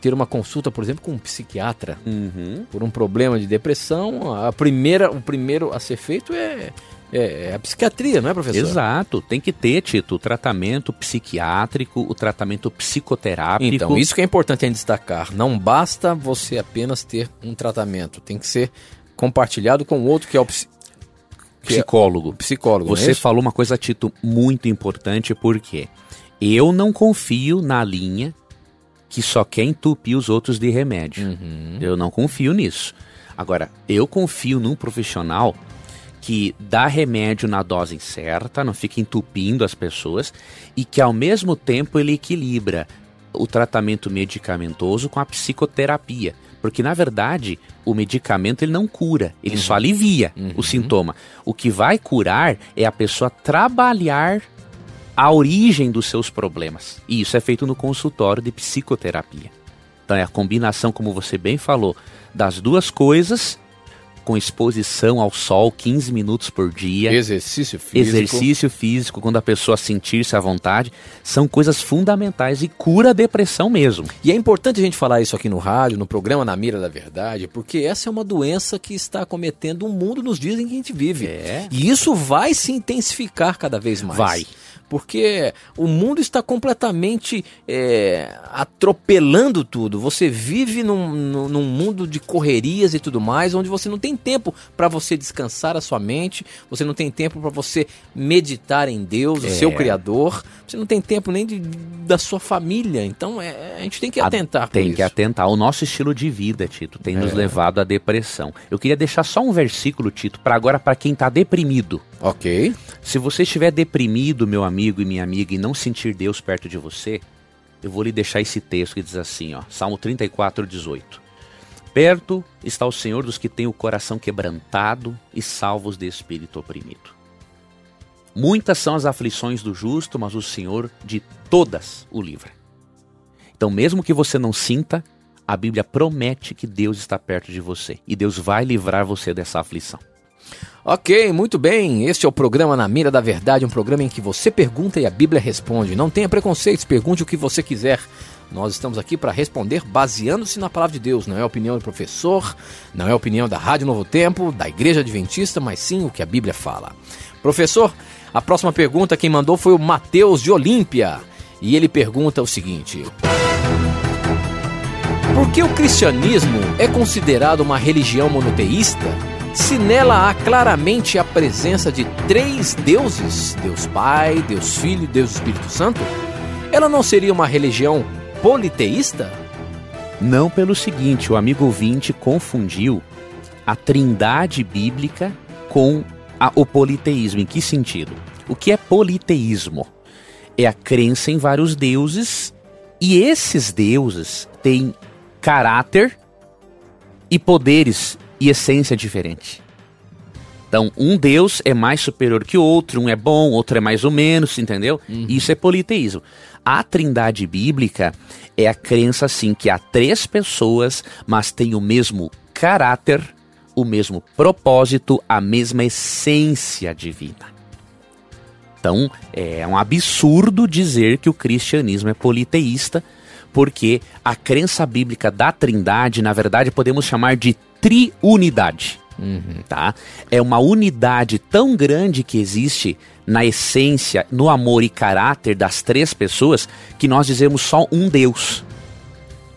ter uma consulta, por exemplo, com um psiquiatra Uhum. por um problema de depressão, a primeira, o primeiro a ser feito é, é, é a psiquiatria, não é, professor? Exato, tem que ter, Tito, o tratamento psiquiátrico, o tratamento psicoterápico. Então, isso que é importante em destacar. Não basta você apenas ter um tratamento, tem que ser compartilhado com o outro que é o é psicólogo. psicólogo. é Você isso? falou uma coisa, Tito, muito importante, porque eu não confio na linha que só quer entupir os outros de remédio. Uhum. Eu não confio nisso. Agora, eu confio num profissional que dá remédio na dose certa, não fica entupindo as pessoas e que ao mesmo tempo ele equilibra o tratamento medicamentoso com a psicoterapia. Porque na verdade, o medicamento ele não cura, ele só alivia o sintoma. O que vai curar é a pessoa trabalhar a origem dos seus problemas. E isso é feito no consultório de psicoterapia. Então é a combinação, como você bem falou, das duas coisas, com exposição ao sol 15 minutos por dia, Exercício físico. exercício físico, quando a pessoa sentir-se à vontade, são coisas fundamentais e cura a depressão mesmo. E é importante a gente falar isso aqui no rádio, no programa Na Mira da Verdade, porque essa é uma doença que está acometendo o mundo nos dias em que a gente vive. É. E isso vai se intensificar cada vez mais. Vai. Porque o mundo está completamente é, atropelando tudo. Você vive num, num mundo de correrias e tudo mais, onde você não tem tempo para você descansar a sua mente, você não tem tempo para você meditar em Deus, o É. seu Criador, você não tem tempo nem de, da sua família. Então é, a gente tem que A- atentar por Tem isso. que atentar. O nosso estilo de vida, Tito, tem nos É. levado à depressão. Eu queria deixar só um versículo, Tito, para agora para quem está deprimido. Ok. Se você estiver deprimido, meu amigo e minha amiga, e não sentir Deus perto de você, eu vou lhe deixar esse texto que diz assim, ó, Salmo 34, 18. Perto está o Senhor dos que têm o coração quebrantado e salvos de espírito oprimido. Muitas são as aflições do justo, mas o Senhor de todas o livra. Então, mesmo que você não sinta, a Bíblia promete que Deus está perto de você e Deus vai livrar você dessa aflição. Ok, muito bem. Este é o programa Na Mira da Verdade, um programa em que você pergunta e a Bíblia responde. Não tenha preconceitos, pergunte o que você quiser. Nós estamos aqui para responder baseando-se na palavra de Deus. Não é opinião do professor, não é a opinião da Rádio Novo Tempo, da Igreja Adventista, mas sim o que a Bíblia fala. Professor, a próxima pergunta quem mandou foi o Mateus de Olímpia. E ele pergunta o seguinte: Por que o cristianismo é considerado uma religião monoteísta se nela há claramente a presença de três deuses, Deus Pai, Deus Filho e Deus Espírito Santo? Ela não seria uma religião politeísta? Não pelo seguinte, o amigo ouvinte confundiu a trindade bíblica com a- o politeísmo. Em que sentido? O que é politeísmo? É a crença em vários deuses e esses deuses têm caráter e poderes e essência diferente. Então, um deus é mais superior que o outro, um é bom, outro é mais ou menos, entendeu? Isso é politeísmo. A trindade bíblica é a crença, assim, que há três pessoas, mas têm o mesmo caráter, o mesmo propósito, a mesma essência divina. Então, é um absurdo dizer que o cristianismo é politeísta, porque a crença bíblica da trindade, na verdade, podemos chamar de triunidade tá? É uma unidade tão grande que existe na essência, no amor e caráter das três pessoas que nós dizemos só um Deus.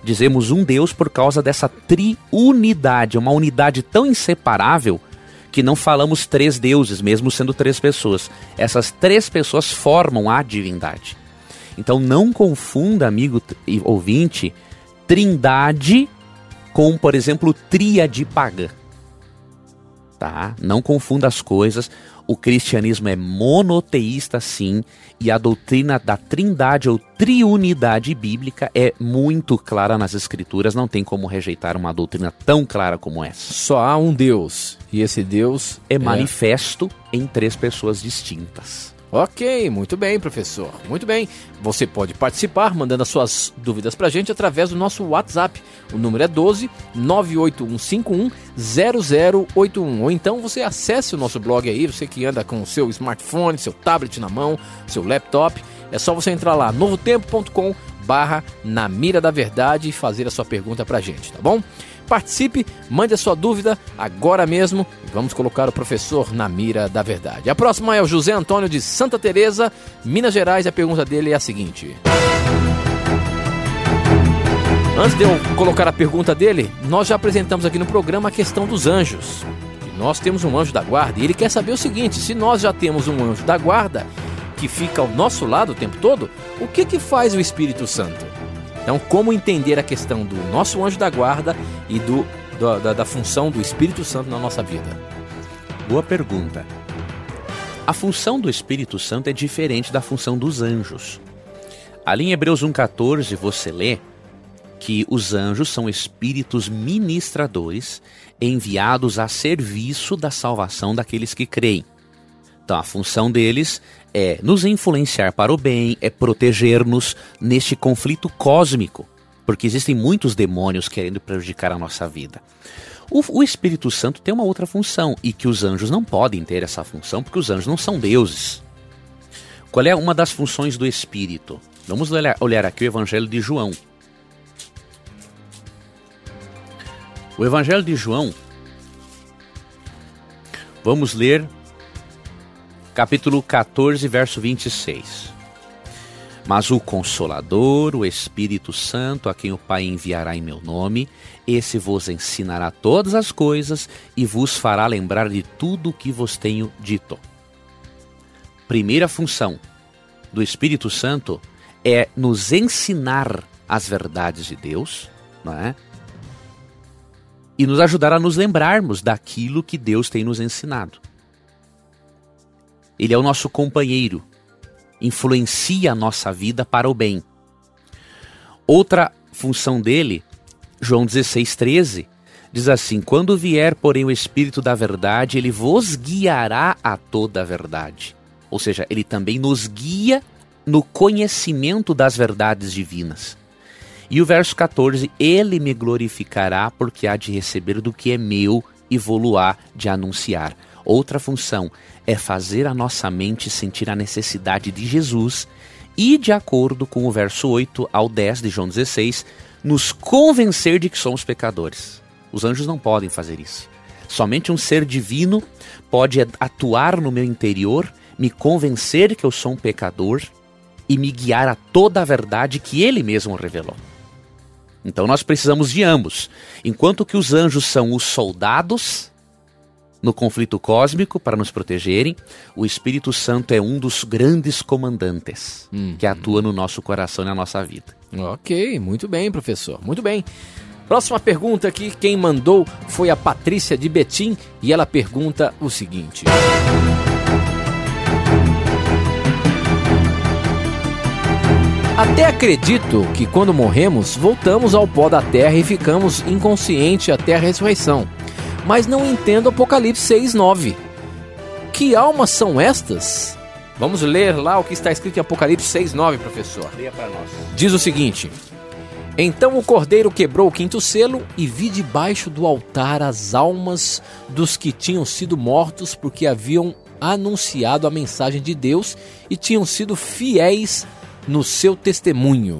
Dizemos um Deus por causa dessa triunidade, uma unidade tão inseparável que não falamos três deuses, mesmo sendo três pessoas. Essas três pessoas formam a divindade. Então não confunda, amigo e ouvinte, trindade com, por exemplo, tríade pagã tá? Não confunda as coisas. O cristianismo é monoteísta, sim, e a doutrina da trindade ou triunidade bíblica é muito clara nas escrituras. Não tem como rejeitar uma doutrina tão clara como essa. Só há um Deus. E esse Deus É manifesto em três pessoas distintas. Ok, muito bem, professor. Muito bem. Você pode participar mandando as suas dúvidas pra gente através do nosso WhatsApp. O número é 12 98151 0081. Ou então você acesse o nosso blog aí, você que anda com o seu smartphone, seu tablet na mão, seu laptop. É só você entrar lá, novotempo.com barra na mira da verdade e fazer a sua pergunta pra gente, tá bom? Participe, mande a sua dúvida agora mesmo e vamos colocar o professor na mira da verdade. A próxima é o José Antônio de Santa Teresa, Minas Gerais, e a pergunta dele é a seguinte: Antes de eu colocar a pergunta dele, nós já apresentamos aqui no programa a questão dos anjos. nós temos um anjo da guarda e ele quer saber o seguinte: se nós já temos um anjo da guarda que fica ao nosso lado o tempo todo, o que que faz o Espírito Santo? Então, como entender a questão do nosso anjo da guarda e do, do da, da função do Espírito Santo na nossa vida? Boa pergunta. A função do Espírito Santo é diferente da função dos anjos. Ali em Hebreus 1,14 você lê que os anjos são espíritos ministradores enviados a serviço da salvação daqueles que creem. Então, a função deles é nos influenciar para o bem, é proteger-nos neste conflito cósmico, porque existem muitos demônios querendo prejudicar a nossa vida. O, o, Espírito Santo tem uma outra função e que os anjos não podem ter essa função porque os anjos não são deuses. Qual é uma das funções do Espírito? Vamos olhar, olhar aqui o Evangelho de João. O Evangelho de João, vamos ler capítulo 14, verso 26. Mas o Consolador, o Espírito Santo, a quem o Pai enviará em meu nome, esse vos ensinará todas as coisas e vos fará lembrar de tudo o que vos tenho dito. Primeira função do Espírito Santo é nos ensinar as verdades de Deus, não é? e nos ajudar a nos lembrarmos daquilo que Deus tem nos ensinado. Ele é o nosso companheiro, influencia a nossa vida para o bem. Outra função dele, João 16,13, diz assim: Quando vier, porém, o Espírito da Verdade, ele vos guiará a toda a verdade. Ou seja, ele também nos guia no conhecimento das verdades divinas. E o verso 14: Ele me glorificará, porque há de receber do que é meu e vou-lo-á de anunciar. Outra função é fazer a nossa mente sentir a necessidade de Jesus e, de acordo com o verso 8 ao 10 de João 16, nos convencer de que somos pecadores. Os anjos não podem fazer isso. Somente um ser divino pode atuar no meu interior, me convencer que eu sou um pecador e me guiar a toda a verdade que ele mesmo revelou. Então nós precisamos de ambos. Enquanto que os anjos são os soldados no conflito cósmico para nos protegerem, o Espírito Santo é um dos grandes comandantes hum, que atua no nosso coração e na nossa vida. Ok, muito bem, professor. Muito bem. Próxima pergunta aqui, quem mandou foi a Patrícia de Betim e ela pergunta o seguinte: Até acredito que quando morremos, voltamos ao pó da terra e ficamos inconscientes até a ressurreição. Mas não entendo Apocalipse 6, 9. Que almas são estas? Vamos ler lá o que está escrito em Apocalipse 6, 9, professor. Leia para nós. Diz o seguinte: Então o cordeiro quebrou o quinto selo e vi debaixo do altar as almas dos que tinham sido mortos porque haviam anunciado a mensagem de Deus e tinham sido fiéis no seu testemunho.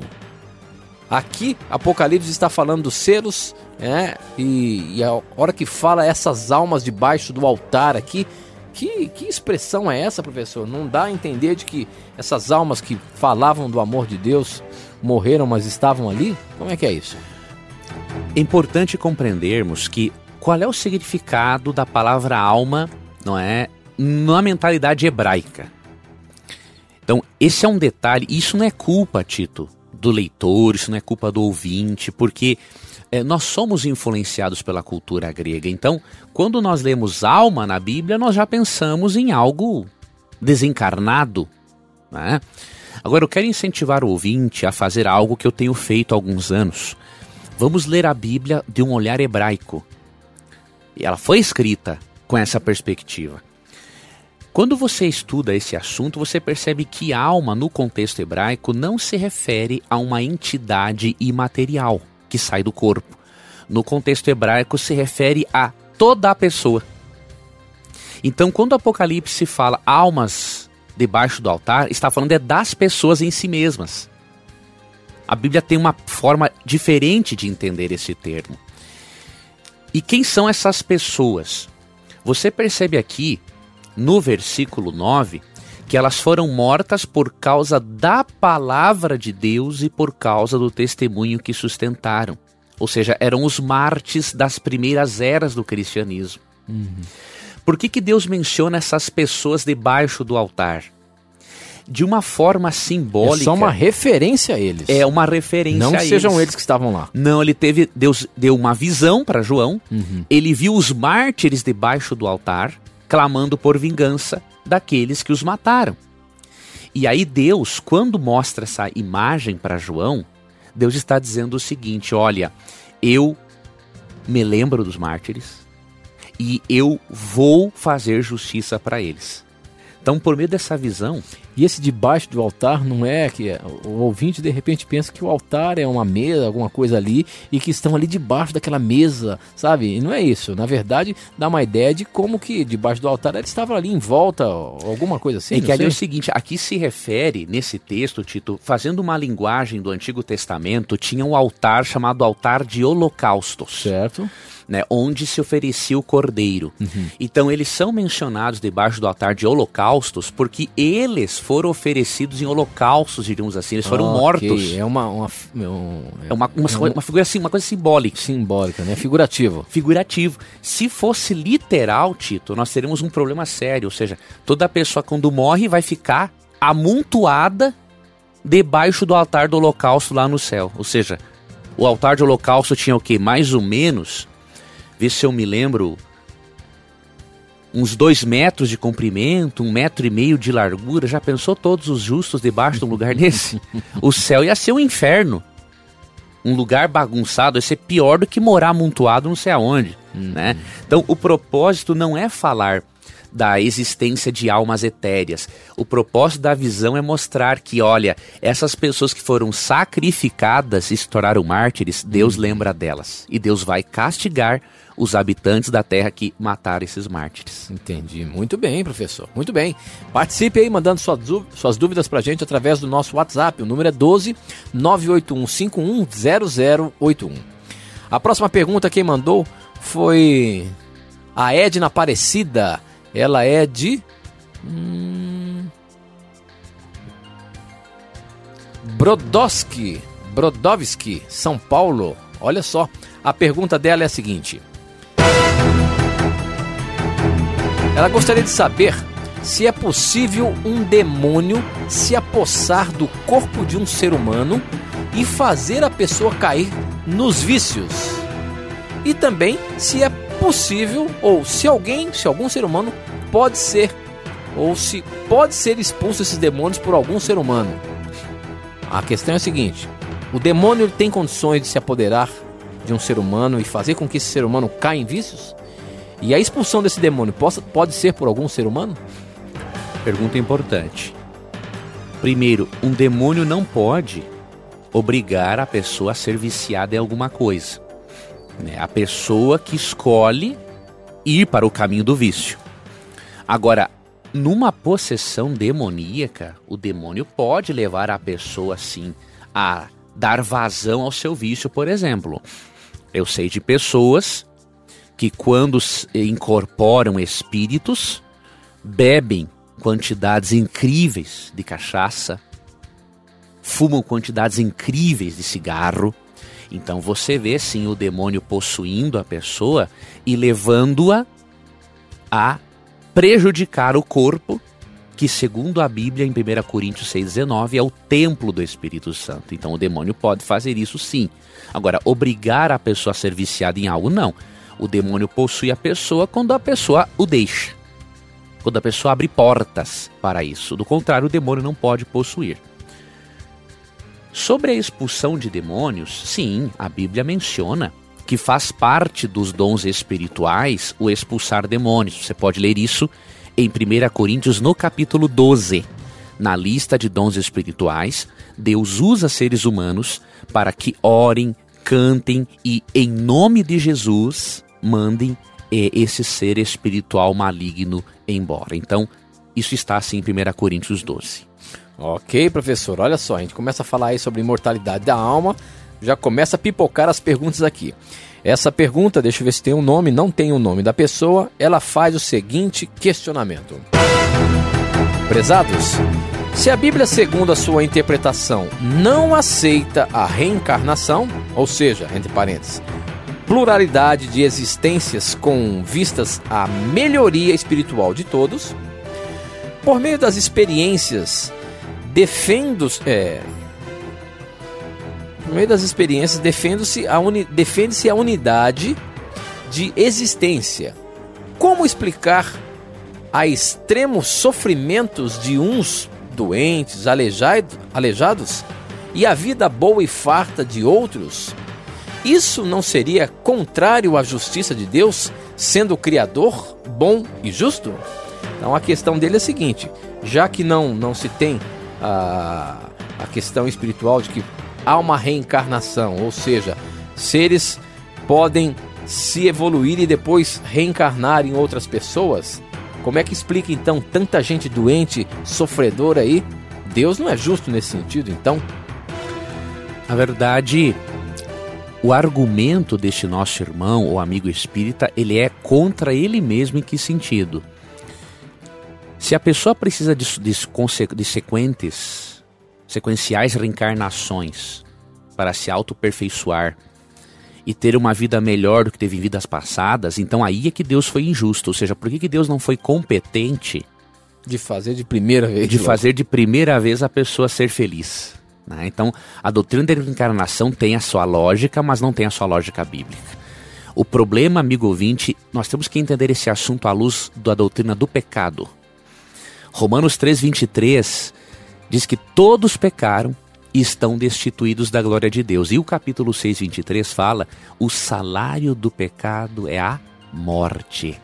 Aqui, Apocalipse está falando dos selos, né? E, e, a hora que fala essas almas debaixo do altar aqui, que, que expressão é essa, professor? Não dá a entender de que essas almas que falavam do amor de Deus morreram, mas estavam ali? Como é que é isso? É importante compreendermos que qual é o significado da palavra alma, não é, na mentalidade hebraica. Então, esse é um detalhe, isso não é culpa, Tito, do leitor, isso não é culpa do ouvinte, porque é, nós somos influenciados pela cultura grega. Então, quando nós lemos alma na Bíblia, nós já pensamos em algo desencarnado. Né? Agora, eu quero incentivar o ouvinte a fazer algo que eu tenho feito há alguns anos. Vamos ler a Bíblia de um olhar hebraico. E ela foi escrita com essa perspectiva. Quando você estuda esse assunto, você percebe que alma, no contexto hebraico, não se refere a uma entidade imaterial que sai do corpo. No contexto hebraico, se refere a toda a pessoa. Então, quando o Apocalipse fala almas debaixo do altar, está falando é das pessoas em si mesmas. A Bíblia tem uma forma diferente de entender esse termo. E quem são essas pessoas? Você percebe aqui, no versículo 9, que elas foram mortas por causa da palavra de Deus e por causa do testemunho que sustentaram. Ou seja, eram os mártires das primeiras eras do cristianismo. Uhum. Por que, que Deus menciona essas pessoas debaixo do altar? De uma forma simbólica. É só uma referência a eles. É uma referência Não a eles. Não sejam eles que estavam lá. Não, ele teve. Deus deu uma visão para João. Uhum. Ele viu os mártires debaixo do altar, clamando por vingança daqueles que os mataram. E aí Deus, quando mostra essa imagem para João, Deus está dizendo o seguinte: olha, eu me lembro dos mártires e eu vou fazer justiça para eles. Então, por meio dessa visão. E esse debaixo do altar não é que o ouvinte de repente pensa que o altar é uma mesa, alguma coisa ali, e que estão ali debaixo daquela mesa, sabe? E não é isso. Na verdade, dá uma ideia de como que debaixo do altar eles estavam ali em volta, alguma coisa assim. É que ali é o seguinte: aqui se refere, nesse texto, Tito, fazendo uma linguagem do Antigo Testamento, tinha um altar chamado altar de holocaustos. Certo né, onde se oferecia o cordeiro. Uhum. Então eles são mencionados debaixo do altar de holocaustos porque eles foram oferecidos em holocaustos, diríamos assim, eles foram mortos. É uma, uma, um, é uma, uma, é uma, figura assim, uma coisa simbólica. Simbólica, né? Figurativo. Figurativo. Se fosse literal, Tito, nós teríamos um problema sério. Ou seja, toda pessoa quando morre vai ficar amontoada debaixo do altar do holocausto lá no céu. Ou seja, o altar de holocausto tinha o que? Mais ou menos Vê se eu me lembro. Uns dois metros de comprimento, um metro e meio de largura. Já pensou todos os justos debaixo de um lugar desse? O céu ia ser um inferno. Um lugar bagunçado ia ser pior do que morar amontoado não sei aonde. Uhum. Né? Então o propósito não é falar da existência de almas etéreas. O propósito da visão é mostrar que, olha, essas pessoas que foram sacrificadas e se tornaram mártires, Deus uhum. lembra delas. E Deus vai castigar os habitantes da terra que mataram esses mártires. Entendi. Muito bem, professor. Muito bem. Participe aí mandando suas dúvidas pra gente através do nosso WhatsApp. O número é 12 981510081. A próxima pergunta quem mandou foi a Edna Aparecida. Ela é de. Hum... Brodowski, Brodowski, São Paulo. Olha só, a pergunta dela é a seguinte: Ela gostaria de saber se é possível um demônio se apossar do corpo de um ser humano e fazer a pessoa cair nos vícios. E também se é possível ou se alguém, se algum ser humano pode ser ou se pode ser expulso esses demônios por algum ser humano. A questão é a seguinte: o demônio tem condições de se apoderar de um ser humano e fazer com que esse ser humano caia em vícios? E a expulsão desse demônio possa, pode ser por algum ser humano? Pergunta importante. Primeiro, um demônio não pode obrigar a pessoa a ser viciada em alguma coisa. Né? A pessoa que escolhe ir para o caminho do vício. Agora, numa possessão demoníaca, o demônio pode levar a pessoa, sim, a dar vazão ao seu vício, por exemplo. Eu sei de pessoas que, quando incorporam espíritos, bebem quantidades incríveis de cachaça, fumam quantidades incríveis de cigarro. Então você vê sim o demônio possuindo a pessoa e levando-a a prejudicar o corpo, que segundo a Bíblia em 1 Coríntios 6,19 é o templo do Espírito Santo. Então o demônio pode fazer isso sim. Agora, obrigar a pessoa a ser viciada em algo, não. O demônio possui a pessoa quando a pessoa o deixa. Quando a pessoa abre portas para isso. Do contrário, o demônio não pode possuir. Sobre a expulsão de demônios, sim, a Bíblia menciona que faz parte dos dons espirituais o expulsar demônios. Você pode ler isso em 1 Coríntios, no capítulo 12. Na lista de dons espirituais, Deus usa seres humanos para que orem, cantem e, em nome de Jesus, mandem é, esse ser espiritual maligno embora. Então, isso está assim em 1 Coríntios 12. Ok, professor. Olha só, a gente começa a falar aí sobre imortalidade da alma, já começa a pipocar as perguntas aqui. Essa pergunta, deixa eu ver se tem um nome, não tem o nome da pessoa, ela faz o seguinte questionamento. Prezados, se a Bíblia, segundo a sua interpretação, não aceita a reencarnação, ou seja, entre parênteses, pluralidade de existências com vistas à melhoria espiritual de todos, por meio das experiências, defendo, é, por meio das experiências, defende-se a, uni, defende a unidade de existência. Como explicar a extremos sofrimentos de uns doentes, aleijado, aleijados, e a vida boa e farta de outros? Isso não seria contrário à justiça de Deus, sendo o Criador bom e justo? Então a questão dele é a seguinte: já que não, não se tem a, a questão espiritual de que há uma reencarnação, ou seja, seres podem se evoluir e depois reencarnar em outras pessoas? Como é que explica então tanta gente doente, sofredora aí? Deus não é justo nesse sentido, então? Na verdade, o argumento deste nosso irmão ou amigo espírita, ele é contra ele mesmo em que sentido? Se a pessoa precisa de, de, de sequentes sequenciais reencarnações para se autoperfeiçoar e ter uma vida melhor do que teve em vidas passadas, então aí é que Deus foi injusto. Ou seja, por que, que Deus não foi competente de fazer de primeira vez? De fazer de primeira vez a pessoa ser feliz. Né? Então, a doutrina da reencarnação tem a sua lógica, mas não tem a sua lógica bíblica. O problema, amigo ouvinte, nós temos que entender esse assunto à luz da doutrina do pecado. Romanos 3,23 diz que todos pecaram e estão destituídos da glória de Deus. E o capítulo 6, 23 fala: o salário do pecado é a morte.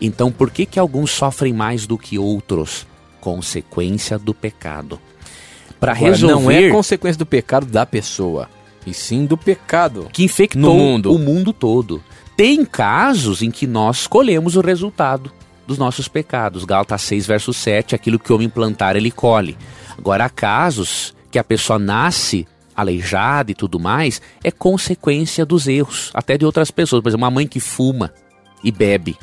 Então, por que, que alguns sofrem mais do que outros? Consequência do pecado. Para resolver. Não é consequência do pecado da pessoa, e sim do pecado que infectou mundo. o mundo todo. Tem casos em que nós colhemos o resultado dos nossos pecados. Gálatas 6, verso 7, aquilo que o homem plantar, ele colhe. Agora, há casos que a pessoa nasce aleijada e tudo mais, é consequência dos erros, até de outras pessoas. Por exemplo, uma mãe que fuma e bebe.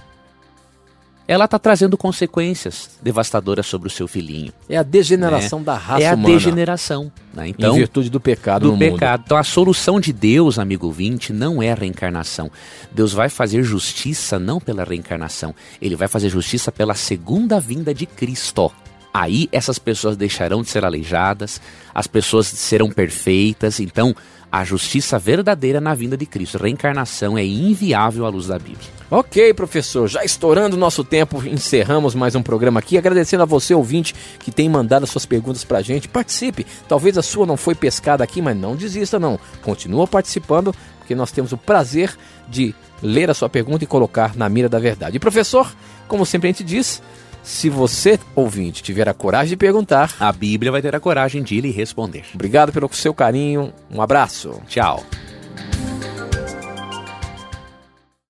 Ela está trazendo consequências devastadoras sobre o seu filhinho. É a degeneração né? da raça humana. É a humana. degeneração. Né? Então, em virtude do pecado do pecado. Mundo. Então a solução de Deus, amigo vinte, não é a reencarnação. Deus vai fazer justiça não pela reencarnação. Ele vai fazer justiça pela segunda vinda de Cristo. Aí essas pessoas deixarão de ser aleijadas, as pessoas serão perfeitas. Então, a justiça verdadeira na vinda de Cristo. Reencarnação é inviável à luz da Bíblia. Ok, professor, já estourando o nosso tempo, encerramos mais um programa aqui. Agradecendo a você, ouvinte, que tem mandado as suas perguntas pra gente. Participe. Talvez a sua não foi pescada aqui, mas não desista, não. Continua participando, porque nós temos o prazer de ler a sua pergunta e colocar na mira da verdade. E, professor, como sempre a gente diz, se você, ouvinte, tiver a coragem de perguntar, a Bíblia vai ter a coragem de lhe responder. Obrigado pelo seu carinho. Um abraço. Tchau.